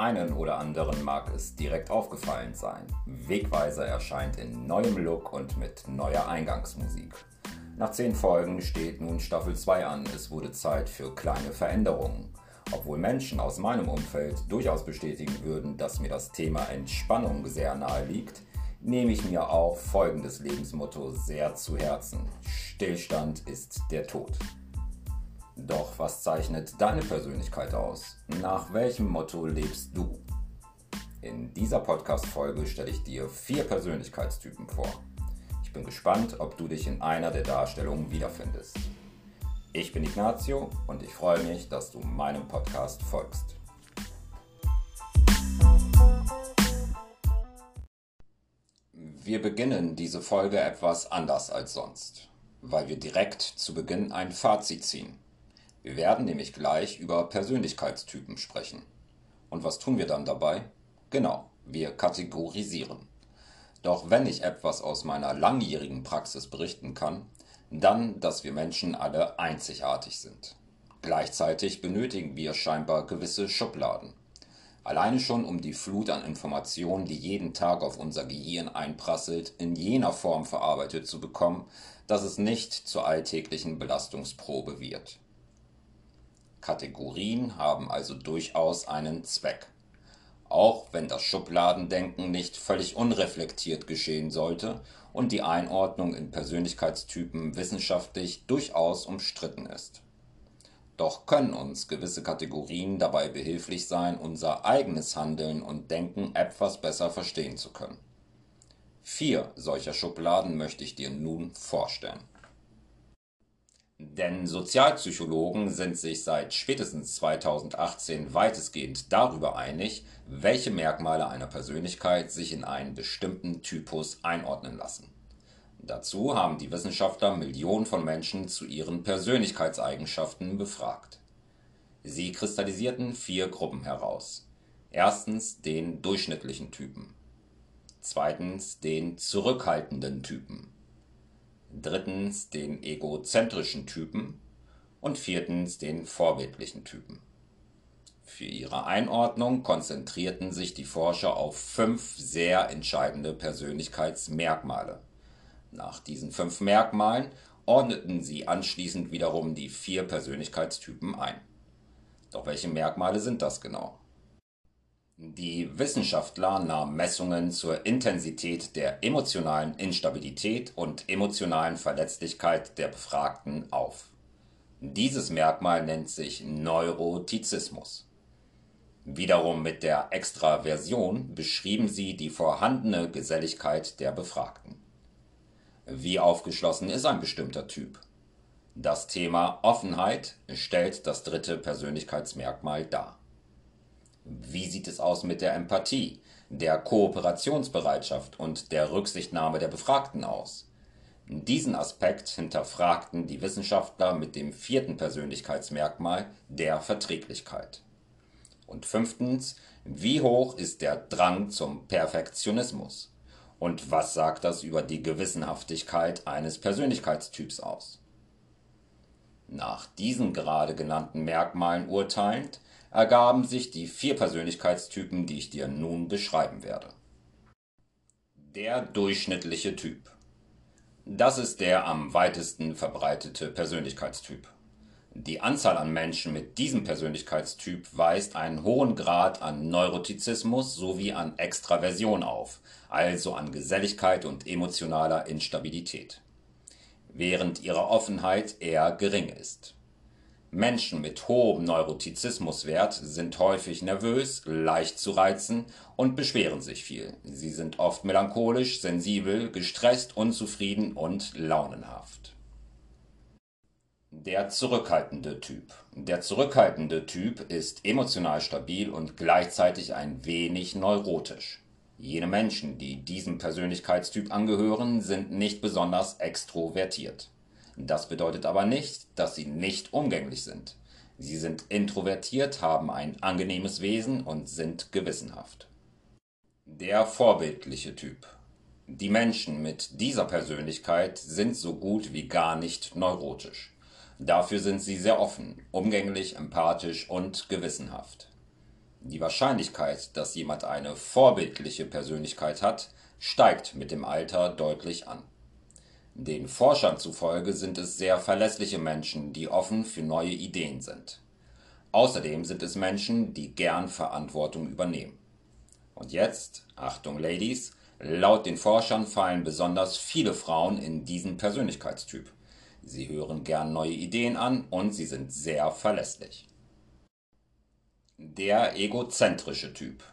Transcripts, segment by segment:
einen oder anderen mag es direkt aufgefallen sein. Wegweiser erscheint in neuem Look und mit neuer Eingangsmusik. Nach zehn Folgen steht nun Staffel 2 an. Es wurde Zeit für kleine Veränderungen. Obwohl Menschen aus meinem Umfeld durchaus bestätigen würden, dass mir das Thema Entspannung sehr nahe liegt, nehme ich mir auch folgendes Lebensmotto sehr zu Herzen. Stillstand ist der Tod. Doch was zeichnet deine Persönlichkeit aus? Nach welchem Motto lebst du? In dieser Podcast-Folge stelle ich dir vier Persönlichkeitstypen vor. Ich bin gespannt, ob du dich in einer der Darstellungen wiederfindest. Ich bin Ignazio und ich freue mich, dass du meinem Podcast folgst. Wir beginnen diese Folge etwas anders als sonst, weil wir direkt zu Beginn ein Fazit ziehen. Wir werden nämlich gleich über Persönlichkeitstypen sprechen. Und was tun wir dann dabei? Genau, wir kategorisieren. Doch wenn ich etwas aus meiner langjährigen Praxis berichten kann, dann, dass wir Menschen alle einzigartig sind. Gleichzeitig benötigen wir scheinbar gewisse Schubladen. Alleine schon um die Flut an Informationen, die jeden Tag auf unser Gehirn einprasselt, in jener Form verarbeitet zu bekommen, dass es nicht zur alltäglichen Belastungsprobe wird. Kategorien haben also durchaus einen Zweck. Auch wenn das Schubladendenken nicht völlig unreflektiert geschehen sollte und die Einordnung in Persönlichkeitstypen wissenschaftlich durchaus umstritten ist. Doch können uns gewisse Kategorien dabei behilflich sein, unser eigenes Handeln und Denken etwas besser verstehen zu können. Vier solcher Schubladen möchte ich dir nun vorstellen. Denn Sozialpsychologen sind sich seit spätestens 2018 weitestgehend darüber einig, welche Merkmale einer Persönlichkeit sich in einen bestimmten Typus einordnen lassen. Dazu haben die Wissenschaftler Millionen von Menschen zu ihren Persönlichkeitseigenschaften befragt. Sie kristallisierten vier Gruppen heraus. Erstens den durchschnittlichen Typen. Zweitens den zurückhaltenden Typen drittens den egozentrischen Typen und viertens den vorbildlichen Typen. Für ihre Einordnung konzentrierten sich die Forscher auf fünf sehr entscheidende Persönlichkeitsmerkmale. Nach diesen fünf Merkmalen ordneten sie anschließend wiederum die vier Persönlichkeitstypen ein. Doch welche Merkmale sind das genau? Die Wissenschaftler nahmen Messungen zur Intensität der emotionalen Instabilität und emotionalen Verletzlichkeit der Befragten auf. Dieses Merkmal nennt sich Neurotizismus. Wiederum mit der Extraversion beschrieben sie die vorhandene Geselligkeit der Befragten. Wie aufgeschlossen ist ein bestimmter Typ? Das Thema Offenheit stellt das dritte Persönlichkeitsmerkmal dar. Wie sieht es aus mit der Empathie, der Kooperationsbereitschaft und der Rücksichtnahme der Befragten aus? Diesen Aspekt hinterfragten die Wissenschaftler mit dem vierten Persönlichkeitsmerkmal der Verträglichkeit. Und fünftens, wie hoch ist der Drang zum Perfektionismus? Und was sagt das über die Gewissenhaftigkeit eines Persönlichkeitstyps aus? Nach diesen gerade genannten Merkmalen urteilend, ergaben sich die vier Persönlichkeitstypen, die ich dir nun beschreiben werde. Der durchschnittliche Typ. Das ist der am weitesten verbreitete Persönlichkeitstyp. Die Anzahl an Menschen mit diesem Persönlichkeitstyp weist einen hohen Grad an Neurotizismus sowie an Extraversion auf, also an Geselligkeit und emotionaler Instabilität, während ihre Offenheit eher gering ist. Menschen mit hohem Neurotizismuswert sind häufig nervös, leicht zu reizen und beschweren sich viel. Sie sind oft melancholisch, sensibel, gestresst, unzufrieden und launenhaft. Der zurückhaltende Typ. Der zurückhaltende Typ ist emotional stabil und gleichzeitig ein wenig neurotisch. Jene Menschen, die diesem Persönlichkeitstyp angehören, sind nicht besonders extrovertiert. Das bedeutet aber nicht, dass sie nicht umgänglich sind. Sie sind introvertiert, haben ein angenehmes Wesen und sind gewissenhaft. Der vorbildliche Typ. Die Menschen mit dieser Persönlichkeit sind so gut wie gar nicht neurotisch. Dafür sind sie sehr offen, umgänglich, empathisch und gewissenhaft. Die Wahrscheinlichkeit, dass jemand eine vorbildliche Persönlichkeit hat, steigt mit dem Alter deutlich an. Den Forschern zufolge sind es sehr verlässliche Menschen, die offen für neue Ideen sind. Außerdem sind es Menschen, die gern Verantwortung übernehmen. Und jetzt, Achtung Ladies, laut den Forschern fallen besonders viele Frauen in diesen Persönlichkeitstyp. Sie hören gern neue Ideen an und sie sind sehr verlässlich. Der egozentrische Typ.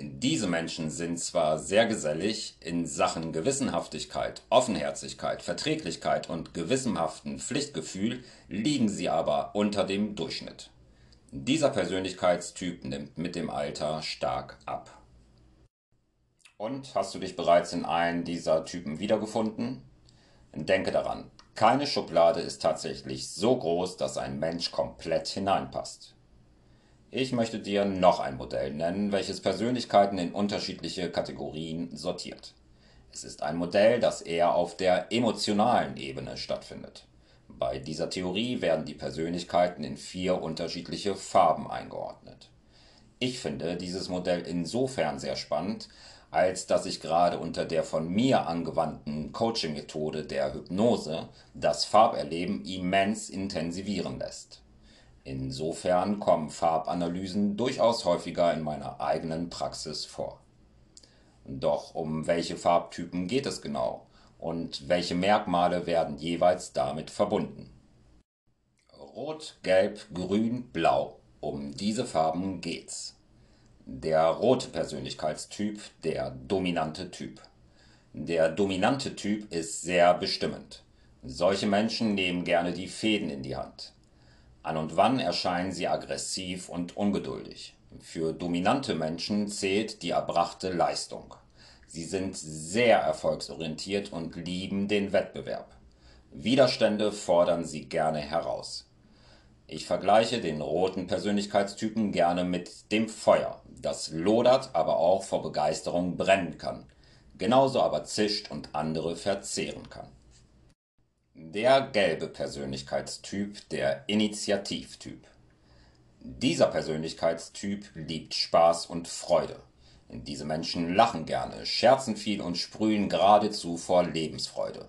Diese Menschen sind zwar sehr gesellig, in Sachen Gewissenhaftigkeit, Offenherzigkeit, Verträglichkeit und gewissenhaften Pflichtgefühl liegen sie aber unter dem Durchschnitt. Dieser Persönlichkeitstyp nimmt mit dem Alter stark ab. Und hast du dich bereits in einen dieser Typen wiedergefunden? Denke daran, keine Schublade ist tatsächlich so groß, dass ein Mensch komplett hineinpasst. Ich möchte dir noch ein Modell nennen, welches Persönlichkeiten in unterschiedliche Kategorien sortiert. Es ist ein Modell, das eher auf der emotionalen Ebene stattfindet. Bei dieser Theorie werden die Persönlichkeiten in vier unterschiedliche Farben eingeordnet. Ich finde dieses Modell insofern sehr spannend, als dass sich gerade unter der von mir angewandten Coaching-Methode der Hypnose das Farberleben immens intensivieren lässt. Insofern kommen Farbanalysen durchaus häufiger in meiner eigenen Praxis vor. Doch um welche Farbtypen geht es genau und welche Merkmale werden jeweils damit verbunden? Rot, Gelb, Grün, Blau. Um diese Farben geht's. Der rote Persönlichkeitstyp, der dominante Typ. Der dominante Typ ist sehr bestimmend. Solche Menschen nehmen gerne die Fäden in die Hand. An und wann erscheinen sie aggressiv und ungeduldig. Für dominante Menschen zählt die erbrachte Leistung. Sie sind sehr erfolgsorientiert und lieben den Wettbewerb. Widerstände fordern sie gerne heraus. Ich vergleiche den roten Persönlichkeitstypen gerne mit dem Feuer, das lodert, aber auch vor Begeisterung brennen kann, genauso aber zischt und andere verzehren kann. Der gelbe Persönlichkeitstyp, der Initiativtyp. Dieser Persönlichkeitstyp liebt Spaß und Freude. Diese Menschen lachen gerne, scherzen viel und sprühen geradezu vor Lebensfreude.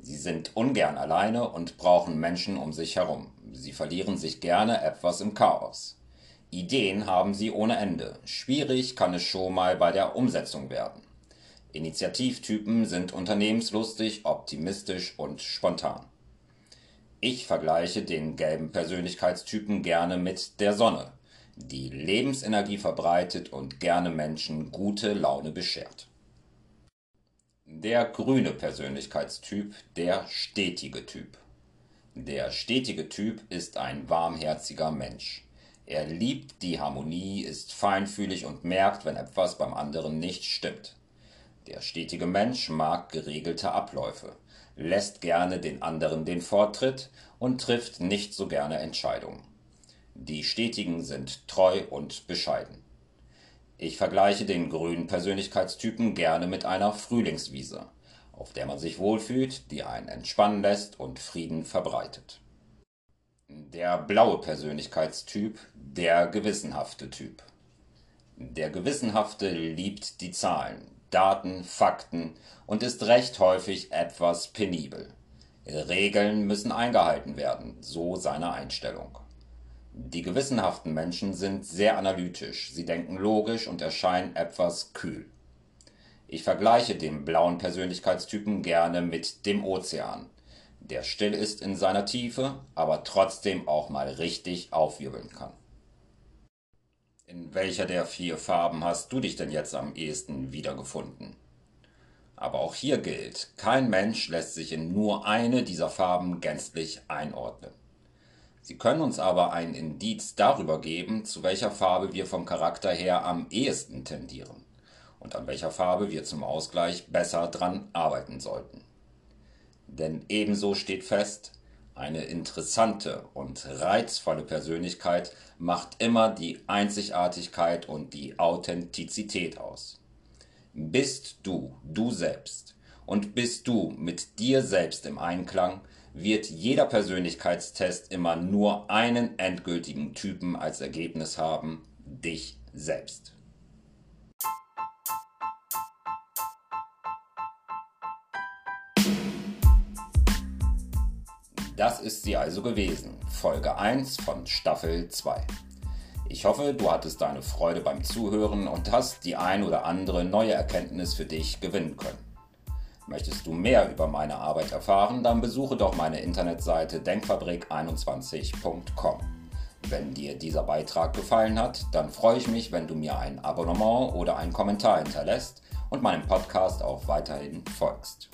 Sie sind ungern alleine und brauchen Menschen um sich herum. Sie verlieren sich gerne etwas im Chaos. Ideen haben sie ohne Ende. Schwierig kann es schon mal bei der Umsetzung werden. Initiativtypen sind unternehmenslustig, optimistisch und spontan. Ich vergleiche den gelben Persönlichkeitstypen gerne mit der Sonne, die Lebensenergie verbreitet und gerne Menschen gute Laune beschert. Der grüne Persönlichkeitstyp, der stetige Typ. Der stetige Typ ist ein warmherziger Mensch. Er liebt die Harmonie, ist feinfühlig und merkt, wenn etwas beim anderen nicht stimmt. Der stetige Mensch mag geregelte Abläufe, lässt gerne den anderen den Vortritt und trifft nicht so gerne Entscheidungen. Die Stetigen sind treu und bescheiden. Ich vergleiche den grünen Persönlichkeitstypen gerne mit einer Frühlingswiese, auf der man sich wohlfühlt, die einen entspannen lässt und Frieden verbreitet. Der blaue Persönlichkeitstyp, der gewissenhafte Typ. Der Gewissenhafte liebt die Zahlen, Daten, Fakten und ist recht häufig etwas penibel. Regeln müssen eingehalten werden, so seine Einstellung. Die gewissenhaften Menschen sind sehr analytisch, sie denken logisch und erscheinen etwas kühl. Ich vergleiche den blauen Persönlichkeitstypen gerne mit dem Ozean, der still ist in seiner Tiefe, aber trotzdem auch mal richtig aufwirbeln kann. In welcher der vier Farben hast du dich denn jetzt am ehesten wiedergefunden? Aber auch hier gilt, kein Mensch lässt sich in nur eine dieser Farben gänzlich einordnen. Sie können uns aber ein Indiz darüber geben, zu welcher Farbe wir vom Charakter her am ehesten tendieren und an welcher Farbe wir zum Ausgleich besser dran arbeiten sollten. Denn ebenso steht fest, eine interessante und reizvolle Persönlichkeit macht immer die Einzigartigkeit und die Authentizität aus. Bist du du selbst und bist du mit dir selbst im Einklang, wird jeder Persönlichkeitstest immer nur einen endgültigen Typen als Ergebnis haben, dich selbst. Das ist sie also gewesen, Folge 1 von Staffel 2. Ich hoffe, du hattest deine Freude beim Zuhören und hast die ein oder andere neue Erkenntnis für dich gewinnen können. Möchtest du mehr über meine Arbeit erfahren, dann besuche doch meine Internetseite denkfabrik21.com. Wenn dir dieser Beitrag gefallen hat, dann freue ich mich, wenn du mir ein Abonnement oder einen Kommentar hinterlässt und meinem Podcast auch weiterhin folgst.